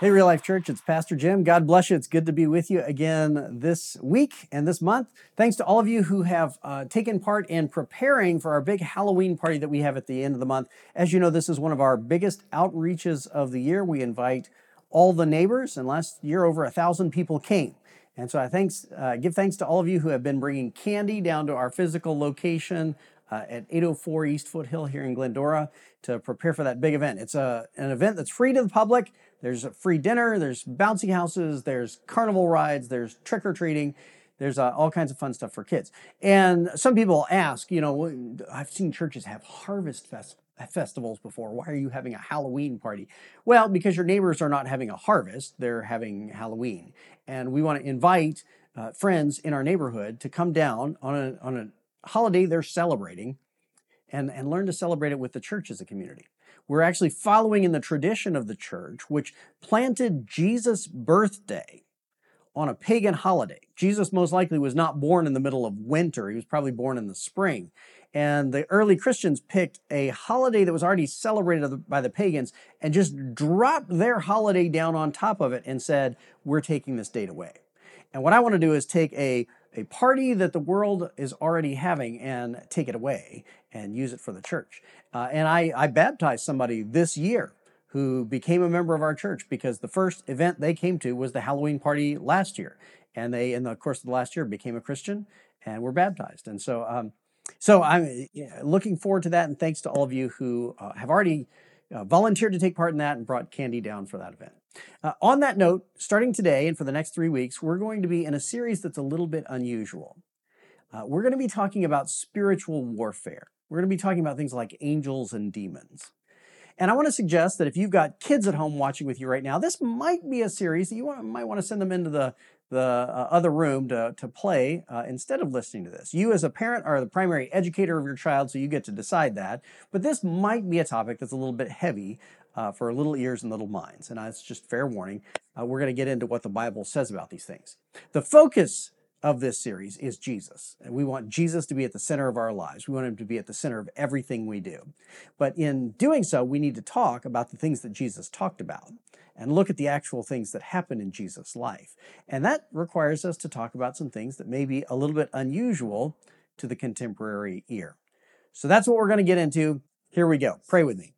Hey, Real Life Church, it's Pastor Jim. God bless you. It's good to be with you again this week and this month. Thanks to all of you who have uh, taken part in preparing for our big Halloween party that we have at the end of the month. As you know, this is one of our biggest outreaches of the year. We invite all the neighbors, and last year over a thousand people came. And so I thanks, uh, give thanks to all of you who have been bringing candy down to our physical location uh, at 804 East Foothill here in Glendora to prepare for that big event. It's a, an event that's free to the public. There's a free dinner, there's bouncy houses, there's carnival rides, there's trick or treating. There's uh, all kinds of fun stuff for kids. And some people ask, you know, I've seen churches have harvest fest festivals before. Why are you having a Halloween party? Well, because your neighbors are not having a harvest, they're having Halloween. And we want to invite uh, friends in our neighborhood to come down on a, on a holiday they're celebrating and, and learn to celebrate it with the church as a community. We're actually following in the tradition of the church, which planted Jesus' birthday on a pagan holiday. Jesus most likely was not born in the middle of winter. He was probably born in the spring. And the early Christians picked a holiday that was already celebrated by the pagans and just dropped their holiday down on top of it and said, We're taking this date away. And what I want to do is take a, a party that the world is already having and take it away and use it for the church. Uh, and I, I baptized somebody this year who became a member of our church because the first event they came to was the Halloween party last year. And they, in the course of the last year, became a Christian and were baptized. And so, um, so I'm looking forward to that, and thanks to all of you who uh, have already uh, volunteered to take part in that and brought candy down for that event. Uh, on that note, starting today and for the next three weeks, we're going to be in a series that's a little bit unusual. Uh, we're going to be talking about spiritual warfare. We're going to be talking about things like angels and demons. And I want to suggest that if you've got kids at home watching with you right now, this might be a series that you want, might want to send them into the the uh, other room to, to play uh, instead of listening to this. You, as a parent, are the primary educator of your child, so you get to decide that. But this might be a topic that's a little bit heavy uh, for little ears and little minds. And that's just fair warning. Uh, we're going to get into what the Bible says about these things. The focus of this series is Jesus. And we want Jesus to be at the center of our lives. We want him to be at the center of everything we do. But in doing so, we need to talk about the things that Jesus talked about and look at the actual things that happened in Jesus' life. And that requires us to talk about some things that may be a little bit unusual to the contemporary ear. So that's what we're going to get into. Here we go. Pray with me.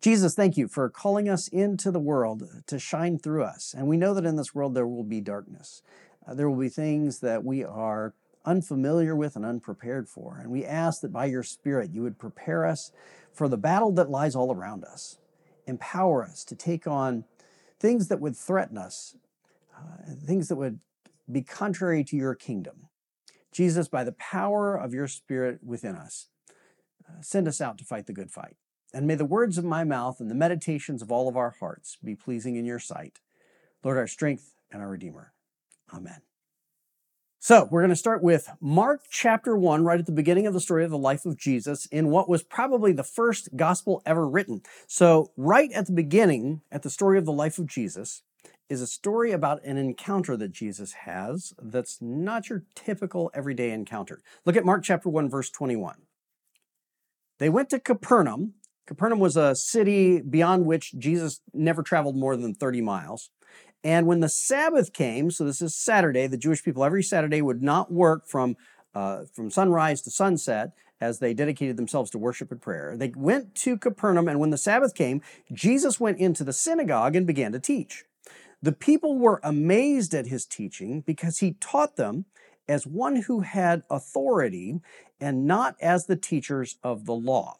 Jesus, thank you for calling us into the world to shine through us. And we know that in this world there will be darkness. Uh, there will be things that we are unfamiliar with and unprepared for. And we ask that by your Spirit you would prepare us for the battle that lies all around us. Empower us to take on things that would threaten us, uh, things that would be contrary to your kingdom. Jesus, by the power of your Spirit within us, uh, send us out to fight the good fight. And may the words of my mouth and the meditations of all of our hearts be pleasing in your sight. Lord, our strength and our Redeemer. Amen. So, we're going to start with Mark chapter 1, right at the beginning of the story of the life of Jesus, in what was probably the first gospel ever written. So, right at the beginning, at the story of the life of Jesus, is a story about an encounter that Jesus has that's not your typical everyday encounter. Look at Mark chapter 1, verse 21. They went to Capernaum. Capernaum was a city beyond which Jesus never traveled more than 30 miles. And when the Sabbath came, so this is Saturday, the Jewish people every Saturday would not work from, uh, from sunrise to sunset as they dedicated themselves to worship and prayer. They went to Capernaum, and when the Sabbath came, Jesus went into the synagogue and began to teach. The people were amazed at his teaching because he taught them as one who had authority and not as the teachers of the law.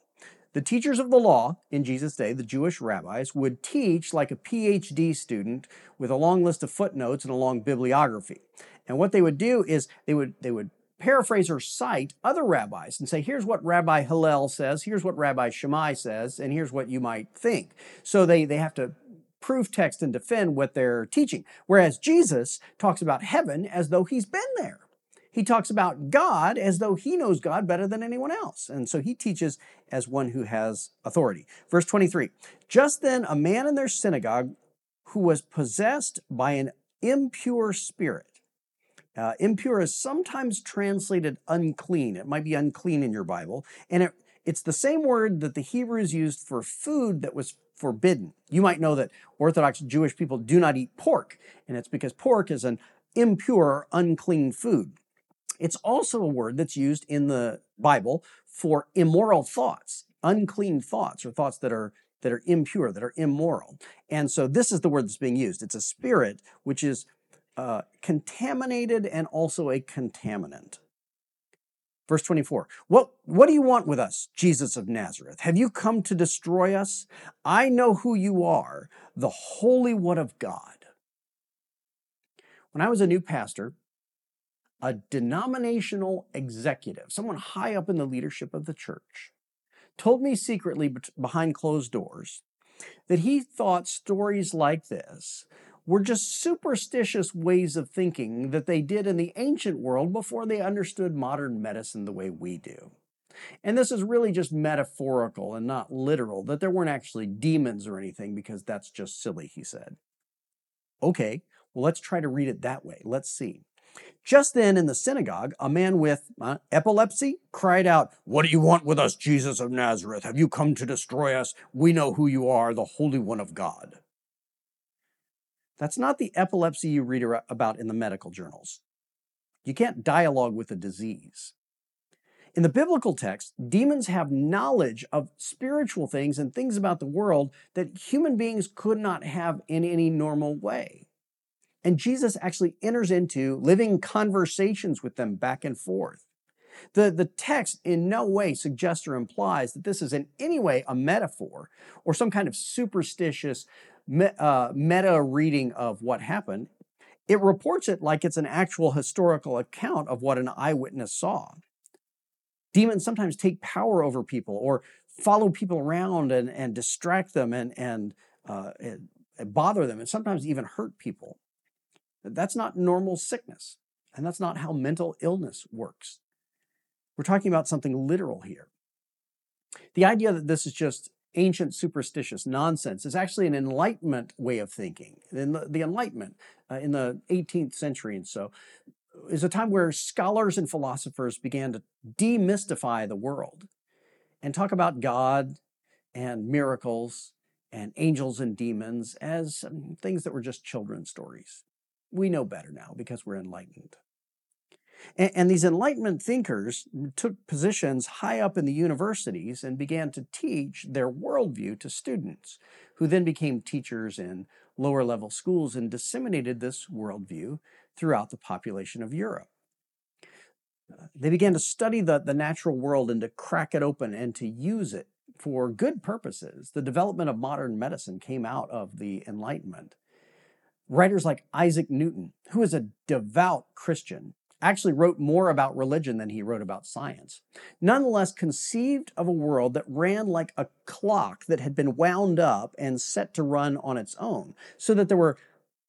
The teachers of the law in Jesus' day, the Jewish rabbis, would teach like a PhD student with a long list of footnotes and a long bibliography. And what they would do is they would they would paraphrase or cite other rabbis and say, here's what Rabbi Hillel says, here's what Rabbi Shammai says, and here's what you might think. So they, they have to prove text and defend what they're teaching. Whereas Jesus talks about heaven as though he's been there. He talks about God as though he knows God better than anyone else. And so he teaches as one who has authority. Verse 23 Just then, a man in their synagogue who was possessed by an impure spirit. Uh, impure is sometimes translated unclean. It might be unclean in your Bible. And it, it's the same word that the Hebrews used for food that was forbidden. You might know that Orthodox Jewish people do not eat pork, and it's because pork is an impure, unclean food. It's also a word that's used in the Bible for immoral thoughts, unclean thoughts, or thoughts that are that are impure, that are immoral. And so this is the word that's being used. It's a spirit which is uh, contaminated and also a contaminant. Verse 24, what, what do you want with us, Jesus of Nazareth? Have you come to destroy us? I know who you are, the Holy One of God. When I was a new pastor, a denominational executive, someone high up in the leadership of the church, told me secretly behind closed doors that he thought stories like this were just superstitious ways of thinking that they did in the ancient world before they understood modern medicine the way we do. And this is really just metaphorical and not literal, that there weren't actually demons or anything, because that's just silly, he said. Okay, well, let's try to read it that way. Let's see. Just then in the synagogue, a man with uh, epilepsy cried out, What do you want with us, Jesus of Nazareth? Have you come to destroy us? We know who you are, the Holy One of God. That's not the epilepsy you read about in the medical journals. You can't dialogue with a disease. In the biblical text, demons have knowledge of spiritual things and things about the world that human beings could not have in any normal way. And Jesus actually enters into living conversations with them back and forth. The, the text in no way suggests or implies that this is in any way a metaphor or some kind of superstitious me, uh, meta reading of what happened. It reports it like it's an actual historical account of what an eyewitness saw. Demons sometimes take power over people or follow people around and, and distract them and, and, uh, and bother them and sometimes even hurt people. That's not normal sickness. And that's not how mental illness works. We're talking about something literal here. The idea that this is just ancient superstitious nonsense is actually an Enlightenment way of thinking. And the, the Enlightenment uh, in the 18th century and so is a time where scholars and philosophers began to demystify the world and talk about God and miracles and angels and demons as um, things that were just children's stories. We know better now because we're enlightened. And, and, these Enlightenment thinkers took positions high up in the universities and began to teach their worldview to students, who then became teachers in lower level schools and disseminated this worldview throughout the population of Europe. Uh, they began to study the, the natural world and to crack it open and to use it for good purposes. The development of modern medicine came out of the Enlightenment. Writers like Isaac Newton, who is a devout Christian, actually wrote more about religion than he wrote about science. Nonetheless, conceived of a world that ran like a clock that had been wound up and set to run on its own, so that there were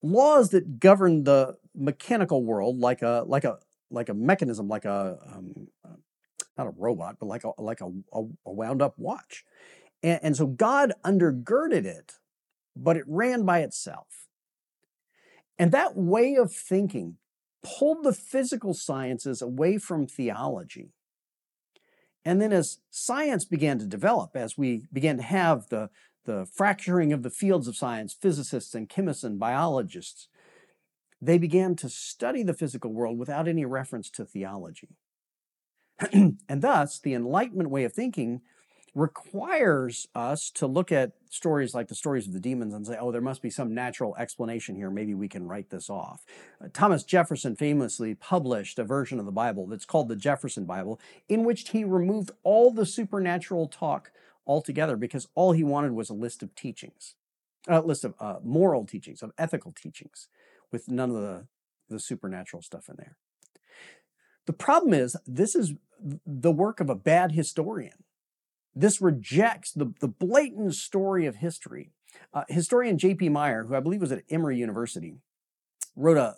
laws that governed the mechanical world like a like a like a mechanism, like a um, not a robot, but like a like a, a, wound up watch. And, and so God undergirded it, but it ran by itself. And that way of thinking pulled the physical sciences away from theology. And then, as science began to develop, as we began to have the, the fracturing of the fields of science, physicists and chemists and biologists, they began to study the physical world without any reference to theology. and thus, the Enlightenment way of thinking requires us to look at stories like the stories of the demons and say, oh, there must be some natural explanation here. Maybe we can write this off. Uh, Thomas Jefferson famously published a version of the Bible that's called the Jefferson Bible, in which he removed all the supernatural talk altogether because all he wanted was a list of teachings, a list of uh, moral teachings, of ethical teachings, with none of the, the supernatural stuff in there. The problem is, this is the work of a bad historian. This rejects the, the blatant story of history. Uh, historian J.P. Meier, who I believe was at Emory University, wrote a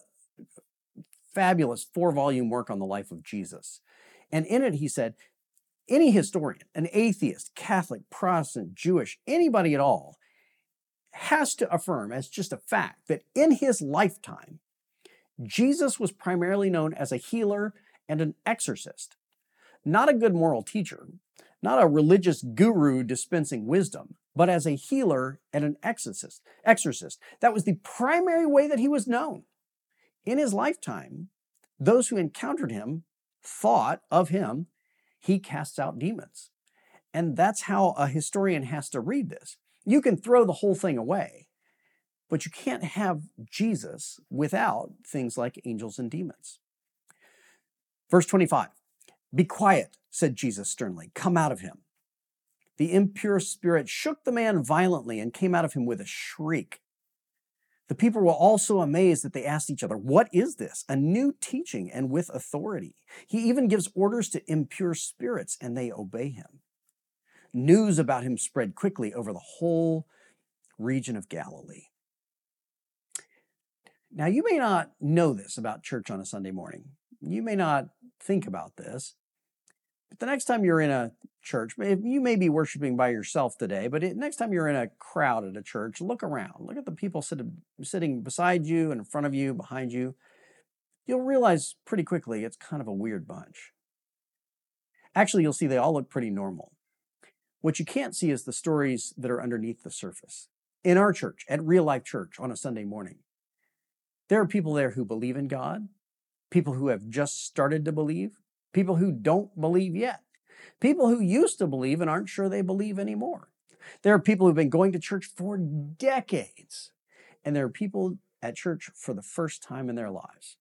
fabulous four volume work on the life of Jesus. And in it, he said, any historian, an atheist, Catholic, Protestant, Jewish, anybody at all, has to affirm as just a fact that in his lifetime, Jesus was primarily known as a healer and an exorcist, not a good moral teacher, not a religious guru dispensing wisdom, but as a healer and an exorcist. Exorcist. That was the primary way that he was known. In his lifetime, those who encountered him thought of him, he casts out demons. And that's how a historian has to read this. You can throw the whole thing away, but you can't have Jesus without things like angels and demons. Verse 25 Be quiet, said Jesus sternly. Come out of him. The impure spirit shook the man violently and came out of him with a shriek. The people were all so amazed that they asked each other, What is this? A new teaching and with authority. He even gives orders to impure spirits and they obey him. News about him spread quickly over the whole region of Galilee. Now, you may not know this about church on a Sunday morning. You may not think about this. The next time you're in a church, you may be worshiping by yourself today, but next time you're in a crowd at a church, look around. Look at the people sitting, sitting beside you, in front of you, behind you. You'll realize pretty quickly it's kind of a weird bunch. Actually, you'll see they all look pretty normal. What you can't see is the stories that are underneath the surface. In our church, at Real Life Church on a Sunday morning, there are people there who believe in God, people who have just started to believe, people who don't believe yet, people who used to believe and aren't sure they believe anymore. There are people who've been going to church for decades, and there are people at church for the first time in their lives.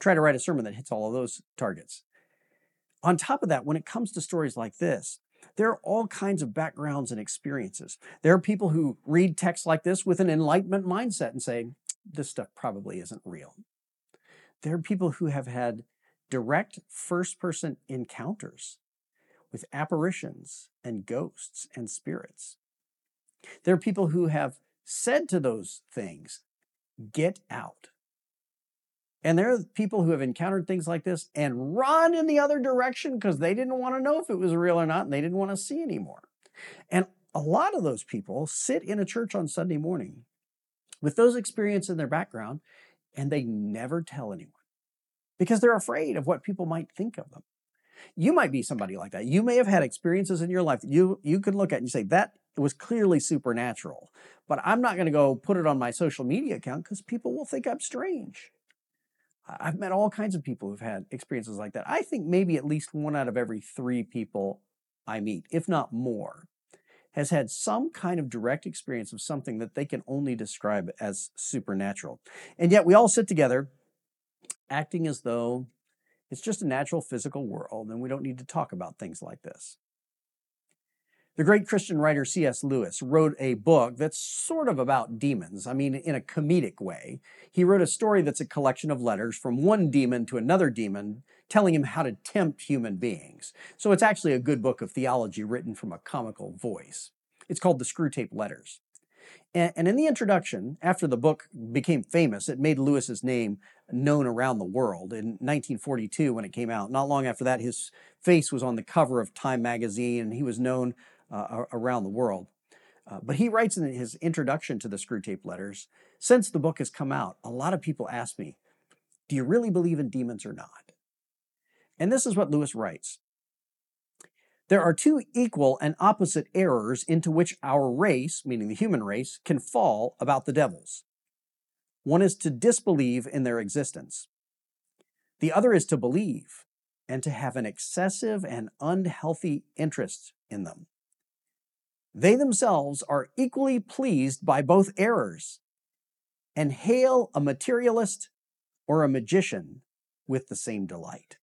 Try to write a sermon that hits all of those targets. On top of that, when it comes to stories like this, there are all kinds of backgrounds and experiences. There are people who read texts like this with an enlightenment mindset and say, this stuff probably isn't real. There are people who have had direct first person encounters with apparitions and ghosts and spirits. There are people who have said to those things, get out. And there are people who have encountered things like this and run in the other direction because they didn't want to know if it was real or not and they didn't want to see anymore. And a lot of those people sit in a church on Sunday morning with those experiences in their background and they never tell anyone because they're afraid of what people might think of them. You might be somebody like that. You may have had experiences in your life that you, you could look at and say, that was clearly supernatural, but I'm not going to go put it on my social media account because people will think I'm strange. I've met all kinds of people who've had experiences like that. I think maybe at least one out of every three people I meet, if not more, has had some kind of direct experience of something that they can only describe as supernatural. And yet we all sit together acting as though it's just a natural physical world and we don't need to talk about things like this. The great Christian writer C.S. Lewis wrote a book that's sort of about demons. I mean, in a comedic way. He wrote a story that's a collection of letters from one demon to another demon telling him how to tempt human beings. So it's actually a good book of theology written from a comical voice. It's called The Screwtape Letters. And in the introduction, after the book became famous, it made Lewis's name known around the world. In 1942, when it came out, not long after that, his face was on the cover of Time magazine and he was known uh, around the world. Uh, but he writes in his introduction to the Screwtape Letters since the book has come out, a lot of people ask me, Do you really believe in demons or not? And this is what Lewis writes There are two equal and opposite errors into which our race, meaning the human race, can fall about the devils. One is to disbelieve in their existence, the other is to believe and to have an excessive and unhealthy interest in them. They themselves are equally pleased by both errors and hail a materialist or a magician with the same delight.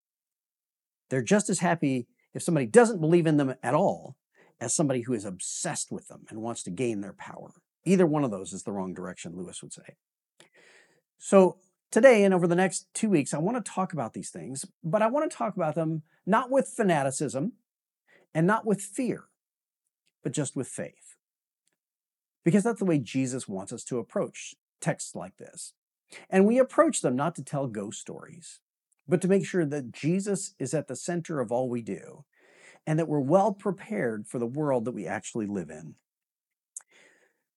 They're just as happy if somebody doesn't believe in them at all as somebody who is obsessed with them and wants to gain their power. Either one of those is the wrong direction, Lewis would say. So Today and over the next two weeks, I want to talk about these things, but I want to talk about them not with fanaticism and not with fear, but just with faith. Because that's the way Jesus wants us to approach texts like this. And we approach them not to tell ghost stories, but to make sure that Jesus is at the center of all we do and that we're well prepared for the world that we actually live in.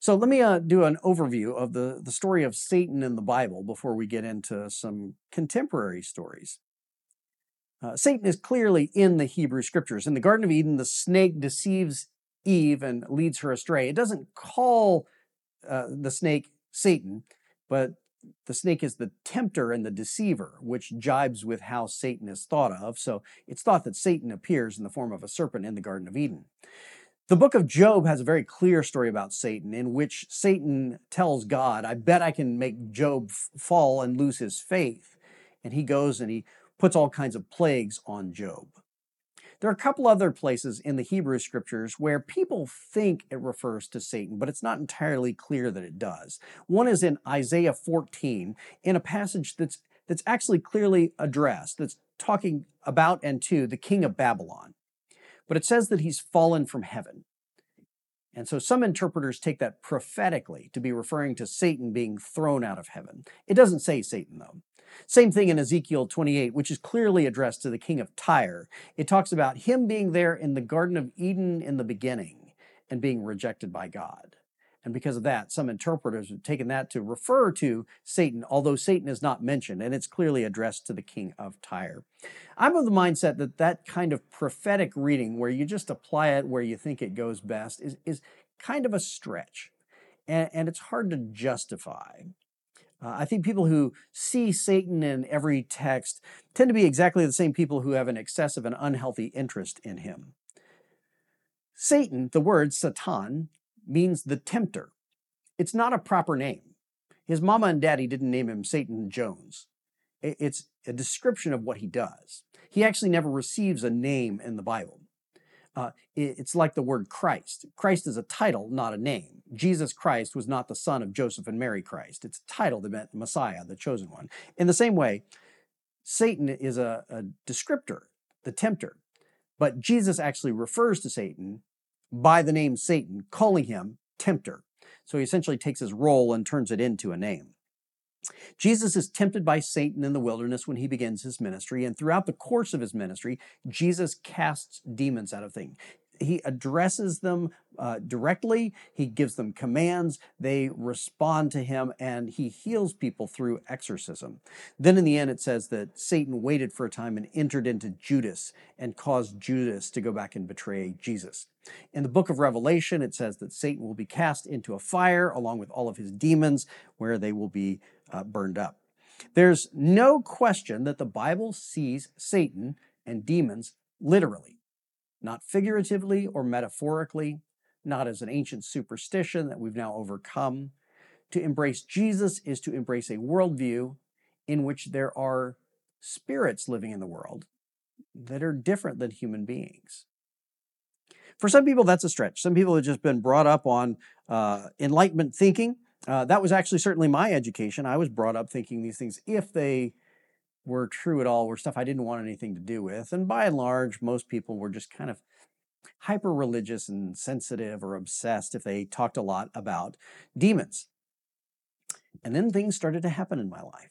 So let me uh, do an overview of the, the story of Satan in the Bible before we get into some contemporary stories. Uh, Satan is clearly in the Hebrew scriptures. In the Garden of Eden, the snake deceives Eve and leads her astray. It doesn't call uh, the snake Satan, but the snake is the tempter and the deceiver, which jibes with how Satan is thought of. So it's thought that Satan appears in the form of a serpent in the Garden of Eden. The book of Job has a very clear story about Satan in which Satan tells God, I bet I can make Job fall and lose his faith. And he goes and he puts all kinds of plagues on Job. There are a couple other places in the Hebrew scriptures where people think it refers to Satan, but it's not entirely clear that it does. One is in Isaiah 14, in a passage that's that's actually clearly addressed, that's talking about and to the king of Babylon. But it says that he's fallen from heaven. And so some interpreters take that prophetically to be referring to Satan being thrown out of heaven. It doesn't say Satan, though. Same thing in Ezekiel 28, which is clearly addressed to the king of Tyre. It talks about him being there in the Garden of Eden in the beginning and being rejected by God. And because of that, some interpreters have taken that to refer to Satan, although Satan is not mentioned, and it's clearly addressed to the king of Tyre. I'm of the mindset that that kind of prophetic reading, where you just apply it where you think it goes best, is, is kind of a stretch. And, and it's hard to justify. Uh, I think people who see Satan in every text tend to be exactly the same people who have an excessive and unhealthy interest in him. Satan, the word Satan, means the tempter. It's not a proper name. His mama and daddy didn't name him Satan Jones. It's a description of what he does. He actually never receives a name in the Bible. Uh, it's like the word Christ. Christ is a title, not a name. Jesus Christ was not the son of Joseph and Mary Christ. It's a title that meant Messiah, the chosen one. In the same way, Satan is a, a descriptor, the tempter. But Jesus actually refers to Satan by the name Satan, calling him tempter. So he essentially takes his role and turns it into a name. Jesus is tempted by Satan in the wilderness when he begins his ministry, and throughout the course of his ministry, Jesus casts demons out of things he addresses them uh, directly. He gives them commands. They respond to him, and he heals people through exorcism. Then, in the end, it says that Satan waited for a time and entered into Judas and caused Judas to go back and betray Jesus. In the book of Revelation, it says that Satan will be cast into a fire along with all of his demons, where they will be uh, burned up. There's no question that the Bible sees Satan and demons literally not figuratively or metaphorically, not as an ancient superstition that we've now overcome. To embrace Jesus is to embrace a worldview in which there are spirits living in the world that are different than human beings. For some people, that's a stretch. Some people have just been brought up on uh, enlightenment thinking. Uh, that was actually certainly my education. I was brought up thinking these things, if they were true at all were stuff I didn't want anything to do with. And by and large, most people were just kind of hyper religious and sensitive or obsessed if they talked a lot about demons. And then things started to happen in my life.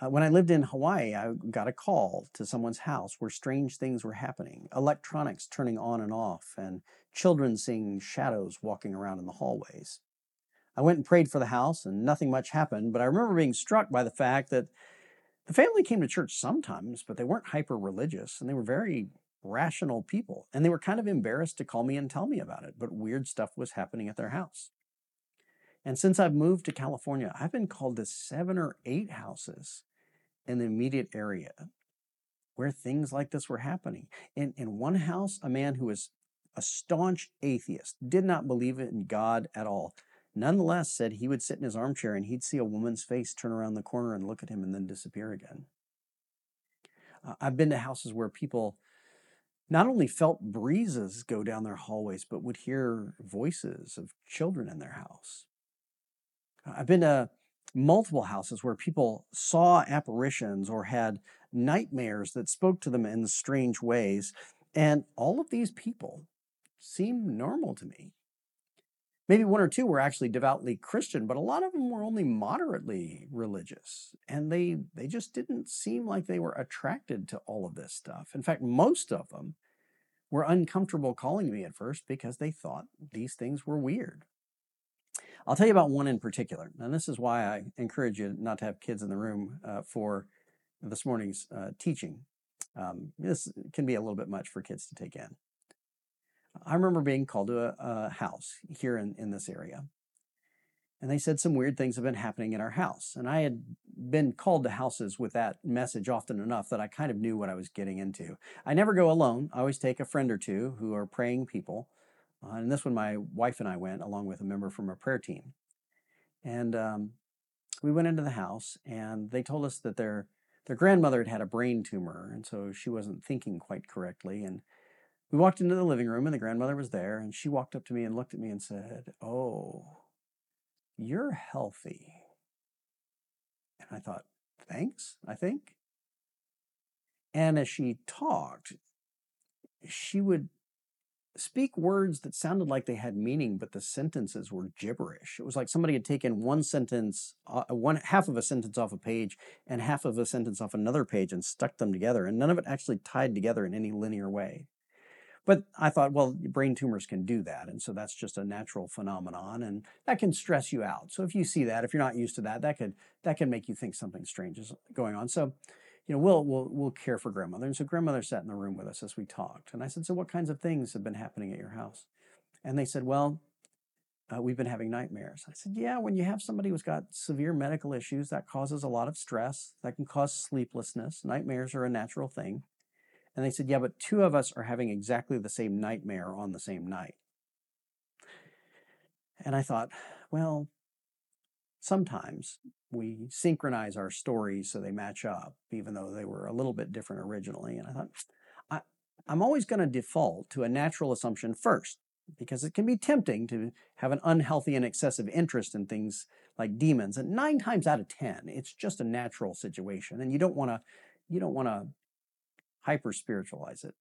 Uh, when I lived in Hawaii, I got a call to someone's house where strange things were happening electronics turning on and off, and children seeing shadows walking around in the hallways. I went and prayed for the house, and nothing much happened, but I remember being struck by the fact that the family came to church sometimes, but they weren't hyper religious and they were very rational people. And they were kind of embarrassed to call me and tell me about it, but weird stuff was happening at their house. And since I've moved to California, I've been called to seven or eight houses in the immediate area where things like this were happening. In, in one house, a man who was a staunch atheist, did not believe in God at all, nonetheless said he would sit in his armchair and he'd see a woman's face turn around the corner and look at him and then disappear again. Uh, I've been to houses where people not only felt breezes go down their hallways, but would hear voices of children in their house. I've been to multiple houses where people saw apparitions or had nightmares that spoke to them in strange ways. And all of these people seemed normal to me. Maybe one or two were actually devoutly Christian, but a lot of them were only moderately religious. And they, they just didn't seem like they were attracted to all of this stuff. In fact, most of them were uncomfortable calling me at first because they thought these things were weird. I'll tell you about one in particular. And this is why I encourage you not to have kids in the room uh, for this morning's uh, teaching. Um, this can be a little bit much for kids to take in. I remember being called to a, a house here in, in this area. And they said some weird things have been happening in our house. And I had been called to houses with that message often enough that I kind of knew what I was getting into. I never go alone. I always take a friend or two who are praying people. Uh, and this one, my wife and I went along with a member from our prayer team. And um, we went into the house, and they told us that their their grandmother had had a brain tumor, and so she wasn't thinking quite correctly. And we walked into the living room, and the grandmother was there, and she walked up to me and looked at me and said, "Oh, you're healthy." And I thought, "Thanks." I think. And as she talked, she would speak words that sounded like they had meaning, but the sentences were gibberish. It was like somebody had taken one sentence, uh, one half of a sentence off a page, and half of a sentence off another page, and stuck them together, and none of it actually tied together in any linear way. But I thought, well, brain tumors can do that, and so that's just a natural phenomenon, and that can stress you out. So if you see that, if you're not used to that, that could that can make you think something strange is going on. So you know, we'll, we'll, we'll care for grandmother. And so grandmother sat in the room with us as we talked. And I said, so what kinds of things have been happening at your house? And they said, well, uh, we've been having nightmares. I said, yeah, when you have somebody who's got severe medical issues, that causes a lot of stress. That can cause sleeplessness. Nightmares are a natural thing. And they said, yeah, but two of us are having exactly the same nightmare on the same night. And I thought, well, sometimes we synchronize our stories so they match up, even though they were a little bit different originally. And I thought, I, I'm always going to default to a natural assumption first, because it can be tempting to have an unhealthy and excessive interest in things like demons. And nine times out of ten, it's just a natural situation, and you don't want to, you don't want to hyper spiritualize it.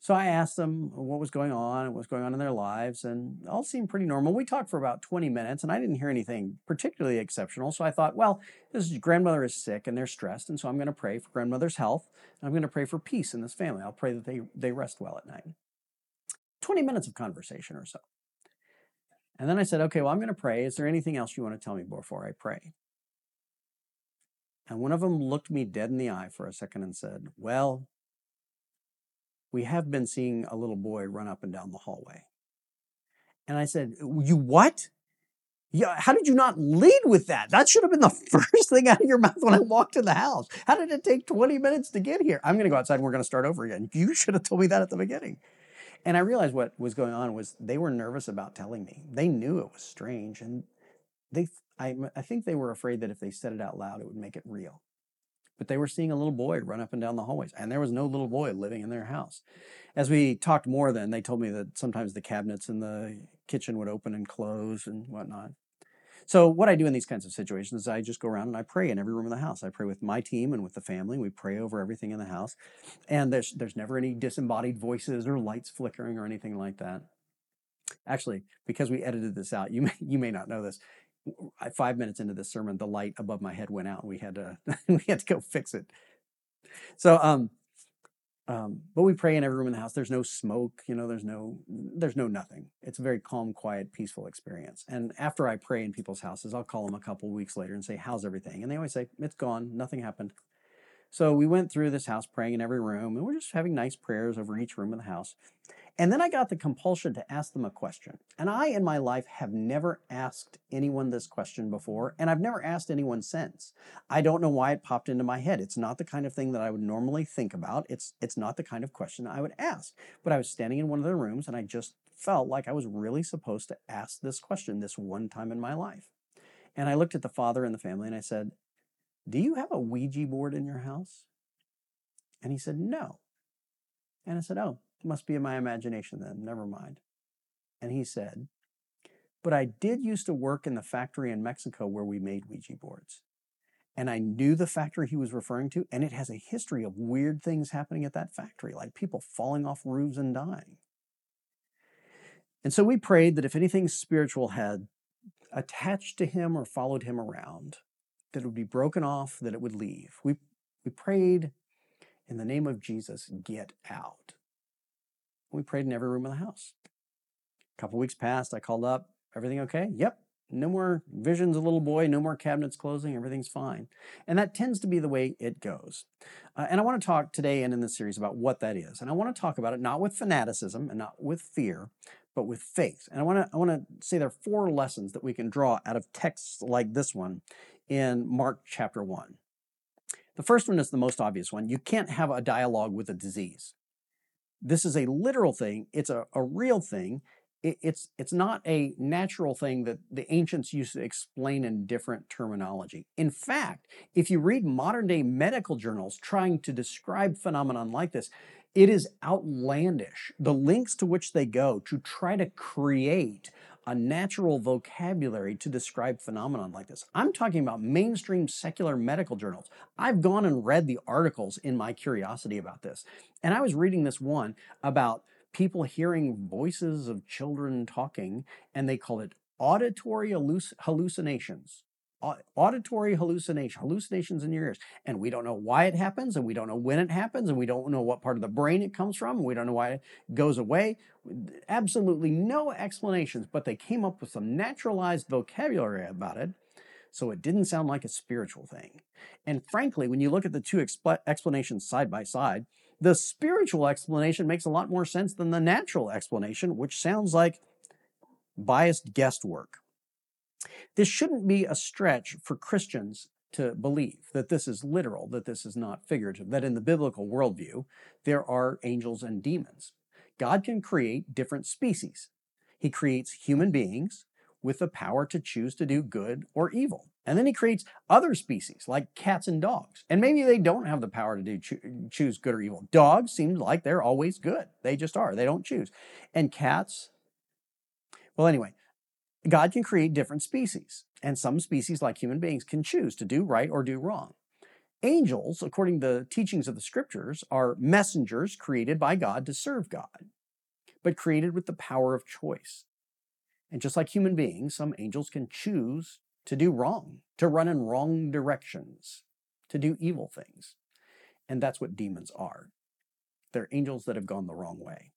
So I asked them what was going on and what was going on in their lives, and all seemed pretty normal. We talked for about 20 minutes, and I didn't hear anything particularly exceptional. So I thought, well, this is, grandmother is sick and they're stressed, and so I'm going to pray for grandmother's health, and I'm going to pray for peace in this family. I'll pray that they, they rest well at night. 20 minutes of conversation or so. And then I said, okay, well, I'm going to pray. Is there anything else you want to tell me before I pray? And one of them looked me dead in the eye for a second and said, well, we have been seeing a little boy run up and down the hallway. And I said, You what? Yeah, how did you not lead with that? That should have been the first thing out of your mouth when I walked in the house. How did it take 20 minutes to get here? I'm going to go outside and we're going to start over again. You should have told me that at the beginning. And I realized what was going on was they were nervous about telling me. They knew it was strange and they I, I think they were afraid that if they said it out loud, it would make it real but they were seeing a little boy run up and down the hallways, and there was no little boy living in their house. As we talked more, then they told me that sometimes the cabinets in the kitchen would open and close and whatnot. So what I do in these kinds of situations is I just go around and I pray in every room in the house. I pray with my team and with the family. We pray over everything in the house, and there's there's never any disembodied voices or lights flickering or anything like that. Actually, because we edited this out, you may you may not know this five minutes into this sermon, the light above my head went out, and we had to we had to go fix it. So, um, um, but we pray in every room in the house. There's no smoke, you know. There's no there's no nothing. It's a very calm, quiet, peaceful experience. And after I pray in people's houses, I'll call them a couple weeks later and say, "How's everything?" And they always say, "It's gone. Nothing happened." So we went through this house praying in every room, and we're just having nice prayers over each room in the house. And then I got the compulsion to ask them a question. And I, in my life, have never asked anyone this question before, and I've never asked anyone since. I don't know why it popped into my head. It's not the kind of thing that I would normally think about. It's, it's not the kind of question I would ask. But I was standing in one of the rooms, and I just felt like I was really supposed to ask this question this one time in my life. And I looked at the father and the family, and I said, Do you have a Ouija board in your house? And he said, No. And I said, Oh, must be in my imagination then, never mind. And he said, but I did used to work in the factory in Mexico where we made Ouija boards. And I knew the factory he was referring to, and it has a history of weird things happening at that factory, like people falling off roofs and dying. And so we prayed that if anything spiritual had attached to him or followed him around, that it would be broken off, that it would leave. We, we prayed in the name of Jesus, get out. We prayed in every room of the house. A couple weeks passed, I called up, everything okay? Yep, no more visions of little boy, no more cabinets closing, everything's fine. And that tends to be the way it goes. Uh, and I want to talk today and in this series about what that is. And I want to talk about it not with fanaticism and not with fear, but with faith. And I want to I want to say there are four lessons that we can draw out of texts like this one in Mark chapter 1. The first one is the most obvious one. You can't have a dialogue with a disease. This is a literal thing, it's a, a real thing, it's it's not a natural thing that the ancients used to explain in different terminology. In fact, if you read modern day medical journals trying to describe phenomenon like this, it is outlandish the links to which they go to try to create a natural vocabulary to describe phenomenon like this. I'm talking about mainstream secular medical journals. I've gone and read the articles in my curiosity about this. And I was reading this one about people hearing voices of children talking, and they call it auditory hallucinations. Auditory hallucination, hallucinations in your ears. And we don't know why it happens, and we don't know when it happens, and we don't know what part of the brain it comes from, and we don't know why it goes away. Absolutely no explanations, but they came up with some naturalized vocabulary about it. So it didn't sound like a spiritual thing. And frankly, when you look at the two expl- explanations side by side, the spiritual explanation makes a lot more sense than the natural explanation, which sounds like biased guesswork. This shouldn't be a stretch for Christians to believe that this is literal, that this is not figurative, that in the biblical worldview, there are angels and demons. God can create different species. He creates human beings with the power to choose to do good or evil. And then he creates other species like cats and dogs. And maybe they don't have the power to do cho- choose good or evil. Dogs seem like they're always good. They just are. They don't choose. And cats, well, anyway, God can create different species. And some species, like human beings, can choose to do right or do wrong. Angels, according to the teachings of the scriptures, are messengers created by God to serve God, but created with the power of choice. And just like human beings, some angels can choose to do wrong, to run in wrong directions, to do evil things. And that's what demons are. They're angels that have gone the wrong way.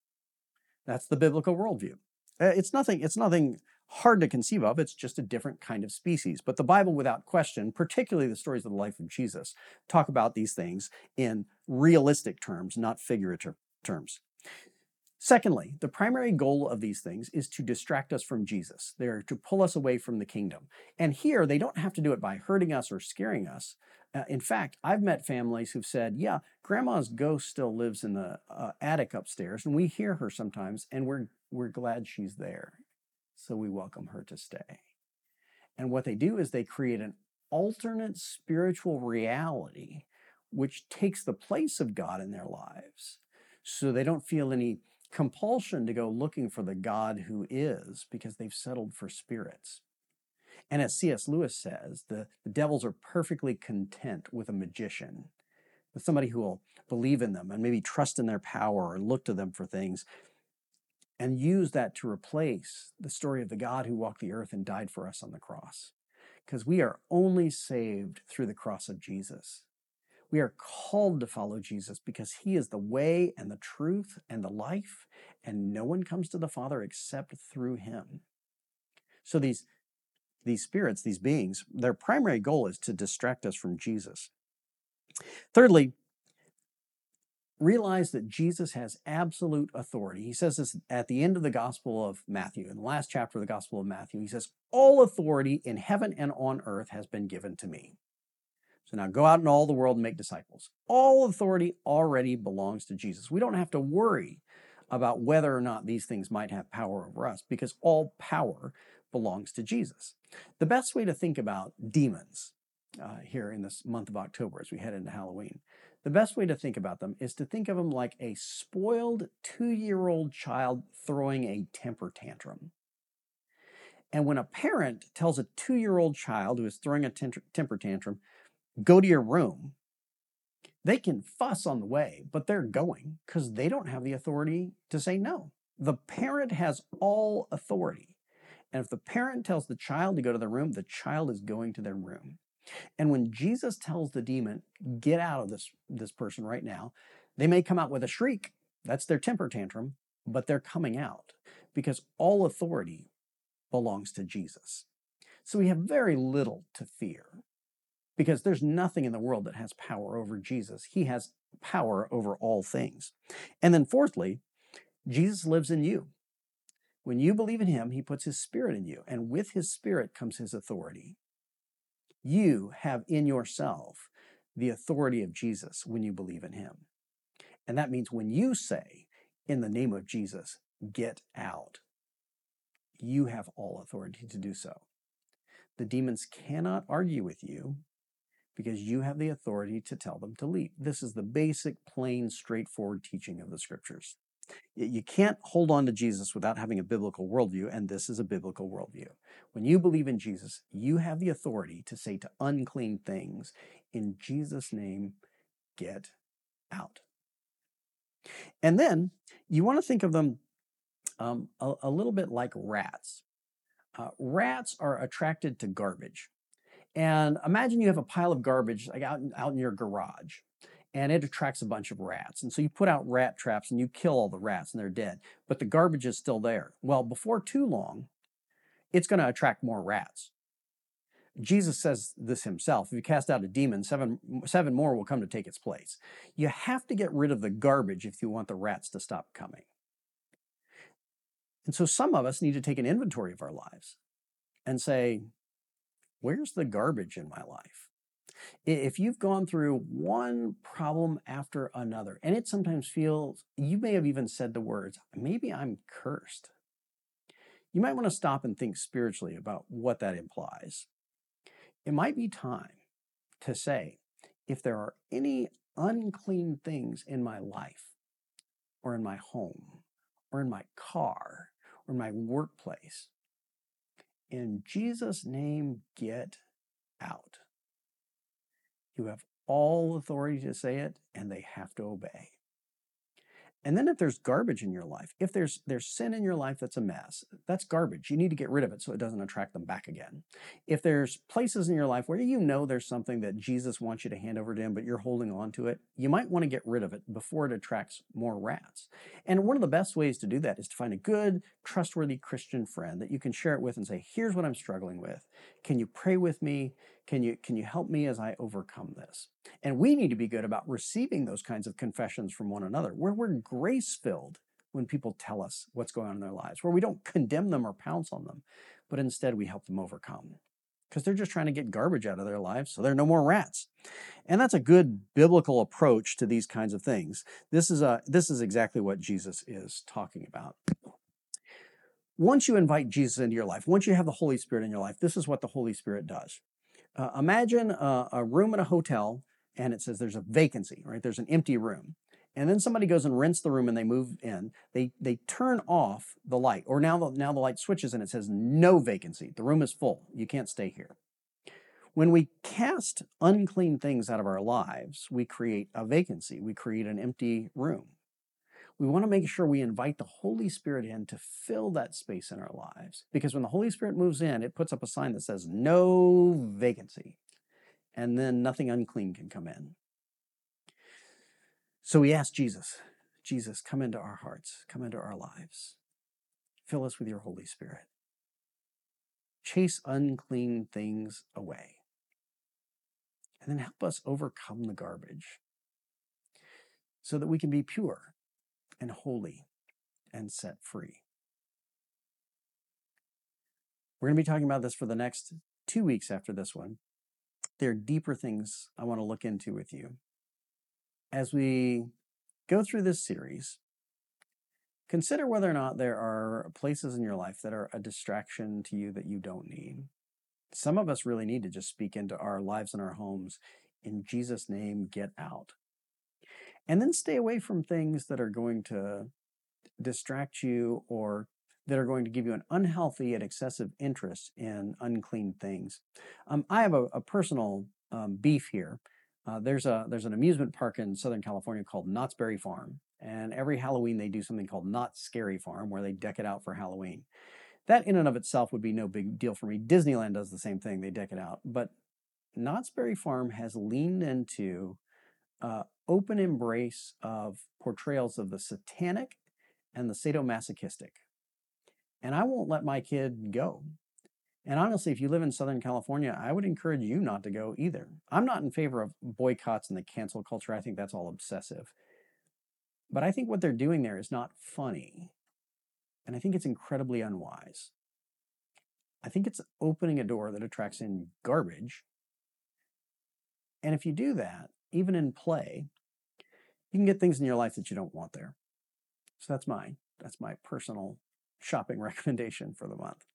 That's the biblical worldview. Uh, it's nothing, it's nothing hard to conceive of. It's just a different kind of species. But the Bible, without question, particularly the stories of the life of Jesus, talk about these things in realistic terms, not figurative terms. Secondly, the primary goal of these things is to distract us from Jesus. They're to pull us away from the kingdom. And here, they don't have to do it by hurting us or scaring us. Uh, in fact, I've met families who've said, Yeah, grandma's ghost still lives in the uh, attic upstairs, and we hear her sometimes, and we're, we're glad she's there. So we welcome her to stay. And what they do is they create an alternate spiritual reality which takes the place of God in their lives. So they don't feel any compulsion to go looking for the God who is because they've settled for spirits. And as C.S. Lewis says, the, the devils are perfectly content with a magician, with somebody who will believe in them and maybe trust in their power or look to them for things and use that to replace the story of the God who walked the earth and died for us on the cross. Because we are only saved through the cross of Jesus. We are called to follow Jesus because he is the way and the truth and the life, and no one comes to the Father except through him. So these, these spirits, these beings, their primary goal is to distract us from Jesus. Thirdly, realize that Jesus has absolute authority. He says this at the end of the Gospel of Matthew, in the last chapter of the Gospel of Matthew. He says, All authority in heaven and on earth has been given to me. So now go out in all the world and make disciples. All authority already belongs to Jesus. We don't have to worry about whether or not these things might have power over us because all power belongs to Jesus. The best way to think about demons uh, here in this month of October as we head into Halloween, the best way to think about them is to think of them like a spoiled two year old child throwing a temper tantrum. And when a parent tells a two year old child who is throwing a temper tantrum, go to your room, they can fuss on the way, but they're going because they don't have the authority to say no. The parent has all authority. And if the parent tells the child to go to the room, the child is going to their room. And when Jesus tells the demon, get out of this, this person right now, they may come out with a shriek. That's their temper tantrum, but they're coming out because all authority belongs to Jesus. So we have very little to fear because there's nothing in the world that has power over Jesus. He has power over all things. And then, fourthly, Jesus lives in you. When you believe in him, he puts his spirit in you, and with his spirit comes his authority. You have in yourself the authority of Jesus when you believe in him. And that means when you say, in the name of Jesus, get out, you have all authority to do so. The demons cannot argue with you because you have the authority to tell them to leave. This is the basic, plain, straightforward teaching of the scriptures. You can't hold on to Jesus without having a biblical worldview, and this is a biblical worldview. When you believe in Jesus, you have the authority to say to unclean things, in Jesus' name, get out. And then you want to think of them um, a, a, little bit like rats. Uh, rats are attracted to garbage. And imagine you have a pile of garbage like out, out in your garage and it attracts a bunch of rats. And so you put out rat traps and you kill all the rats and they're dead, but the garbage is still there. Well, before too long, it's going to attract more rats. Jesus says this himself. If you cast out a demon, seven, seven more will come to take its place. You have to get rid of the garbage if you want the rats to stop coming. And so some of us need to take an inventory of our lives and say, where's the garbage in my life? If you've gone through one problem after another, and it sometimes feels, you may have even said the words, maybe I'm cursed. You might want to stop and think spiritually about what that implies. It might be time to say, if there are any unclean things in my life, or in my home, or in my car, or in my workplace, in Jesus' name, get out. Have all authority to say it, and they have to obey. And then if there's garbage in your life, if there's there's sin in your life that's a mess, that's garbage. You need to get rid of it so it doesn't attract them back again. If there's places in your life where you know there's something that Jesus wants you to hand over to him, but you're holding on to it, you might want to get rid of it before it attracts more rats. And one of the best ways to do that is to find a good, trustworthy Christian friend that you can share it with and say, here's what I'm struggling with. Can you pray with me? Can you, can you help me as I overcome this? And we need to be good about receiving those kinds of confessions from one another, where we're grace filled when people tell us what's going on in their lives, where we don't condemn them or pounce on them, but instead we help them overcome. Because they're just trying to get garbage out of their lives so there are no more rats. And that's a good biblical approach to these kinds of things. This is, a, this is exactly what Jesus is talking about once you invite Jesus into your life, once you have the Holy Spirit in your life, this is what the Holy Spirit does. Uh, imagine a, a room in a hotel and it says there's a vacancy, right? There's an empty room. And then somebody goes and rents the room and they move in. They they turn off the light, or now the, now the light switches and it says no vacancy. The room is full. You can't stay here. When we cast unclean things out of our lives, we create a vacancy. We create an empty room. We want to make sure we invite the Holy Spirit in to fill that space in our lives. Because when the Holy Spirit moves in, it puts up a sign that says, no vacancy. And then nothing unclean can come in. So we ask Jesus, Jesus, come into our hearts, come into our lives. Fill us with your Holy Spirit. Chase unclean things away. And then help us overcome the garbage so that we can be pure and holy and set free. We're going to be talking about this for the next two weeks after this one. There are deeper things I want to look into with you. As we go through this series, consider whether or not there are places in your life that are a distraction to you that you don't need. Some of us really need to just speak into our lives and our homes. In Jesus' name, get out. And then stay away from things that are going to distract you or that are going to give you an unhealthy and excessive interest in unclean things. Um, I have a, a personal um, beef here. Uh, there's a there's an amusement park in Southern California called Knott's Berry Farm, and every Halloween they do something called Knott's Scary Farm, where they deck it out for Halloween. That in and of itself would be no big deal for me. Disneyland does the same thing; they deck it out. But Knott's Berry Farm has leaned into uh, open embrace of portrayals of the satanic and the sadomasochistic. And I won't let my kid go. And honestly, if you live in Southern California, I would encourage you not to go either. I'm not in favor of boycotts and the cancel culture. I think that's all obsessive. But I think what they're doing there is not funny. And I think it's incredibly unwise. I think it's opening a door that attracts in garbage. And if you do that, even in play, you can get things in your life that you don't want there. So that's my that's my personal shopping recommendation for the month.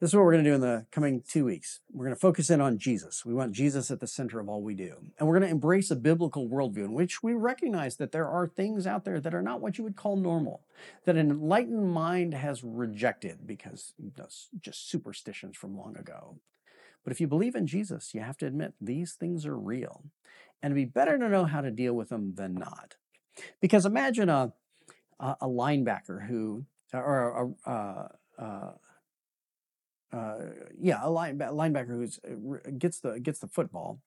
This is what we're going to do in the coming two weeks. We're going to focus in on Jesus. We want Jesus at the center of all we do. And we're going to embrace a biblical worldview in which we recognize that there are things out there that are not what you would call normal, that an enlightened mind has rejected because that's just superstitions from long ago. But if you believe in Jesus, you have to admit these things are real. And it'd be better to know how to deal with them than not. Because imagine a, a, linebacker who, or a, a, a uh, yeah, a line, linebacker who uh, gets the gets the football,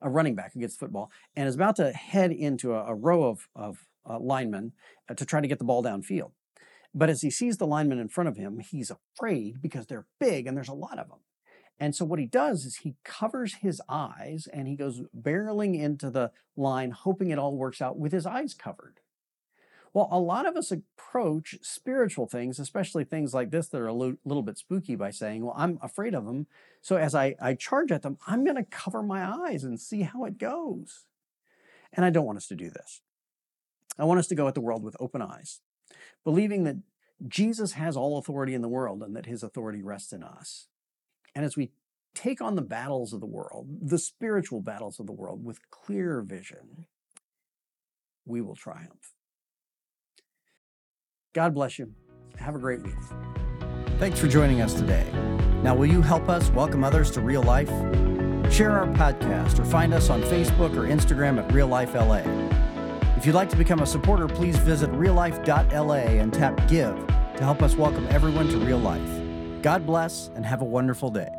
a running back who gets football, and is about to head into a, a row of of uh, linemen uh, to try to get the ball downfield. But as he sees the linemen in front of him, he's afraid because they're big and there's a lot of them. And so what he does is he covers his eyes and he goes barreling into the line, hoping it all works out with his eyes covered. Well, a lot of us approach spiritual things, especially things like this that are a lo- little bit spooky, by saying, Well, I'm afraid of them. So as I, I charge at them, I'm going to cover my eyes and see how it goes. And I don't want us to do this. I want us to go at the world with open eyes, believing that Jesus has all authority in the world and that his authority rests in us. And as we take on the battles of the world, the spiritual battles of the world with clear vision, we will triumph. God bless you. Have a great week. Thanks for joining us today. Now, will you help us welcome others to real life? Share our podcast or find us on Facebook or Instagram at Real Life LA. If you'd like to become a supporter, please visit reallife.la and tap Give to help us welcome everyone to real life. God bless and have a wonderful day.